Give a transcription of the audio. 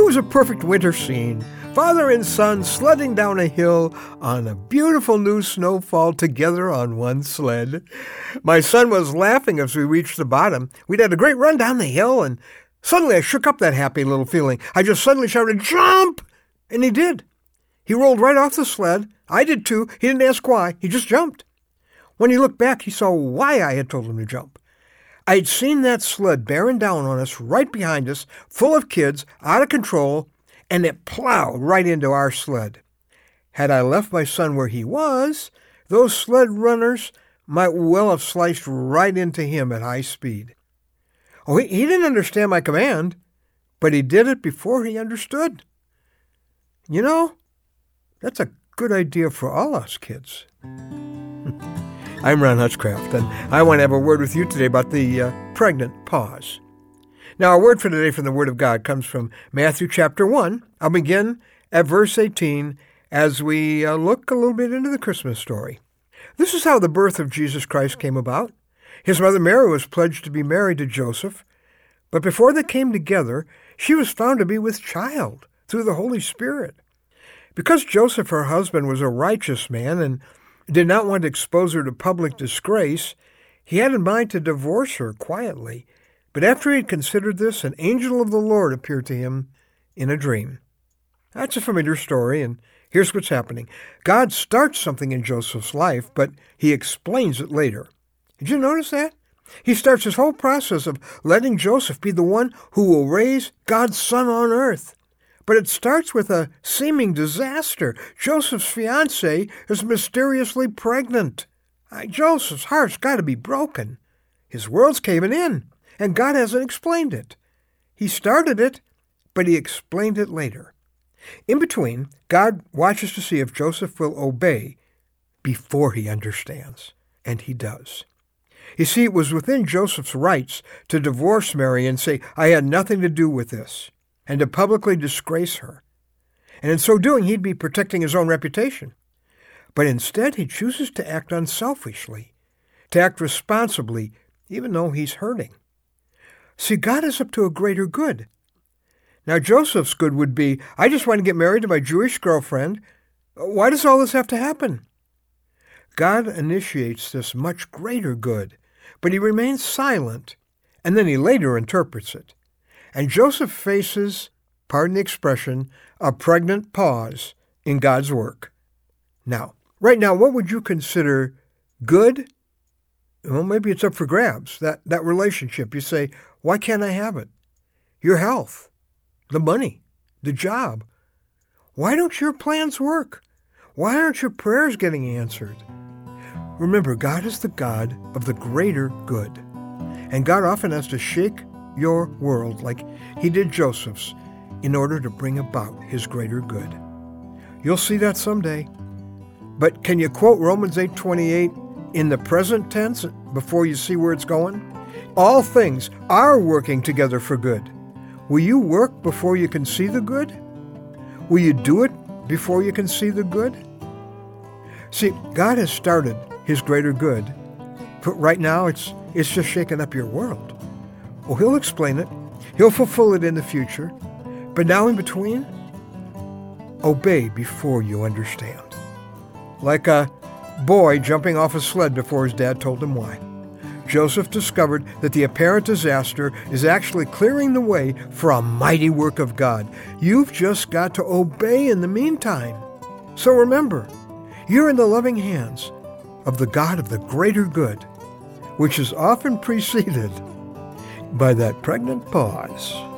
It was a perfect winter scene. Father and son sledding down a hill on a beautiful new snowfall together on one sled. My son was laughing as we reached the bottom. We'd had a great run down the hill, and suddenly I shook up that happy little feeling. I just suddenly shouted, Jump! And he did. He rolled right off the sled. I did too. He didn't ask why. He just jumped. When he looked back, he saw why I had told him to jump. I'd seen that sled bearing down on us right behind us, full of kids, out of control, and it plowed right into our sled. Had I left my son where he was, those sled runners might well have sliced right into him at high speed. Oh, he, he didn't understand my command, but he did it before he understood. You know, that's a good idea for all us kids. I'm Ron Hutchcraft, and I want to have a word with you today about the uh, pregnant pause. Now, our word for today from the Word of God comes from Matthew chapter 1. I'll begin at verse 18 as we uh, look a little bit into the Christmas story. This is how the birth of Jesus Christ came about. His mother Mary was pledged to be married to Joseph, but before they came together, she was found to be with child through the Holy Spirit. Because Joseph, her husband, was a righteous man and did not want to expose her to public disgrace, he had in mind to divorce her quietly but after he had considered this, an angel of the Lord appeared to him in a dream. That's a familiar story, and here's what's happening. God starts something in Joseph's life, but he explains it later. Did you notice that? He starts this whole process of letting Joseph be the one who will raise God's son on earth. But it starts with a seeming disaster. Joseph's fiancee is mysteriously pregnant. Joseph's heart's got to be broken. His world's caving in and God hasn't explained it. He started it, but he explained it later. In between, God watches to see if Joseph will obey before he understands, and he does. You see, it was within Joseph's rights to divorce Mary and say, I had nothing to do with this, and to publicly disgrace her. And in so doing, he'd be protecting his own reputation. But instead, he chooses to act unselfishly, to act responsibly, even though he's hurting. See, God is up to a greater good. Now, Joseph's good would be, I just want to get married to my Jewish girlfriend. Why does all this have to happen? God initiates this much greater good, but he remains silent, and then he later interprets it. And Joseph faces, pardon the expression, a pregnant pause in God's work. Now, right now, what would you consider good well, maybe it's up for grabs, that, that relationship. You say, why can't I have it? Your health, the money, the job. Why don't your plans work? Why aren't your prayers getting answered? Remember, God is the God of the greater good. And God often has to shake your world like he did Joseph's in order to bring about his greater good. You'll see that someday. But can you quote Romans 8:28 in the present tense before you see where it's going? All things are working together for good. Will you work before you can see the good? Will you do it before you can see the good? See, God has started his greater good, but right now it's it's just shaking up your world. Well, he'll explain it. He'll fulfill it in the future. But now in between, obey before you understand. Like a boy jumping off a sled before his dad told him why. Joseph discovered that the apparent disaster is actually clearing the way for a mighty work of God. You've just got to obey in the meantime. So remember, you're in the loving hands of the God of the greater good, which is often preceded by that pregnant pause.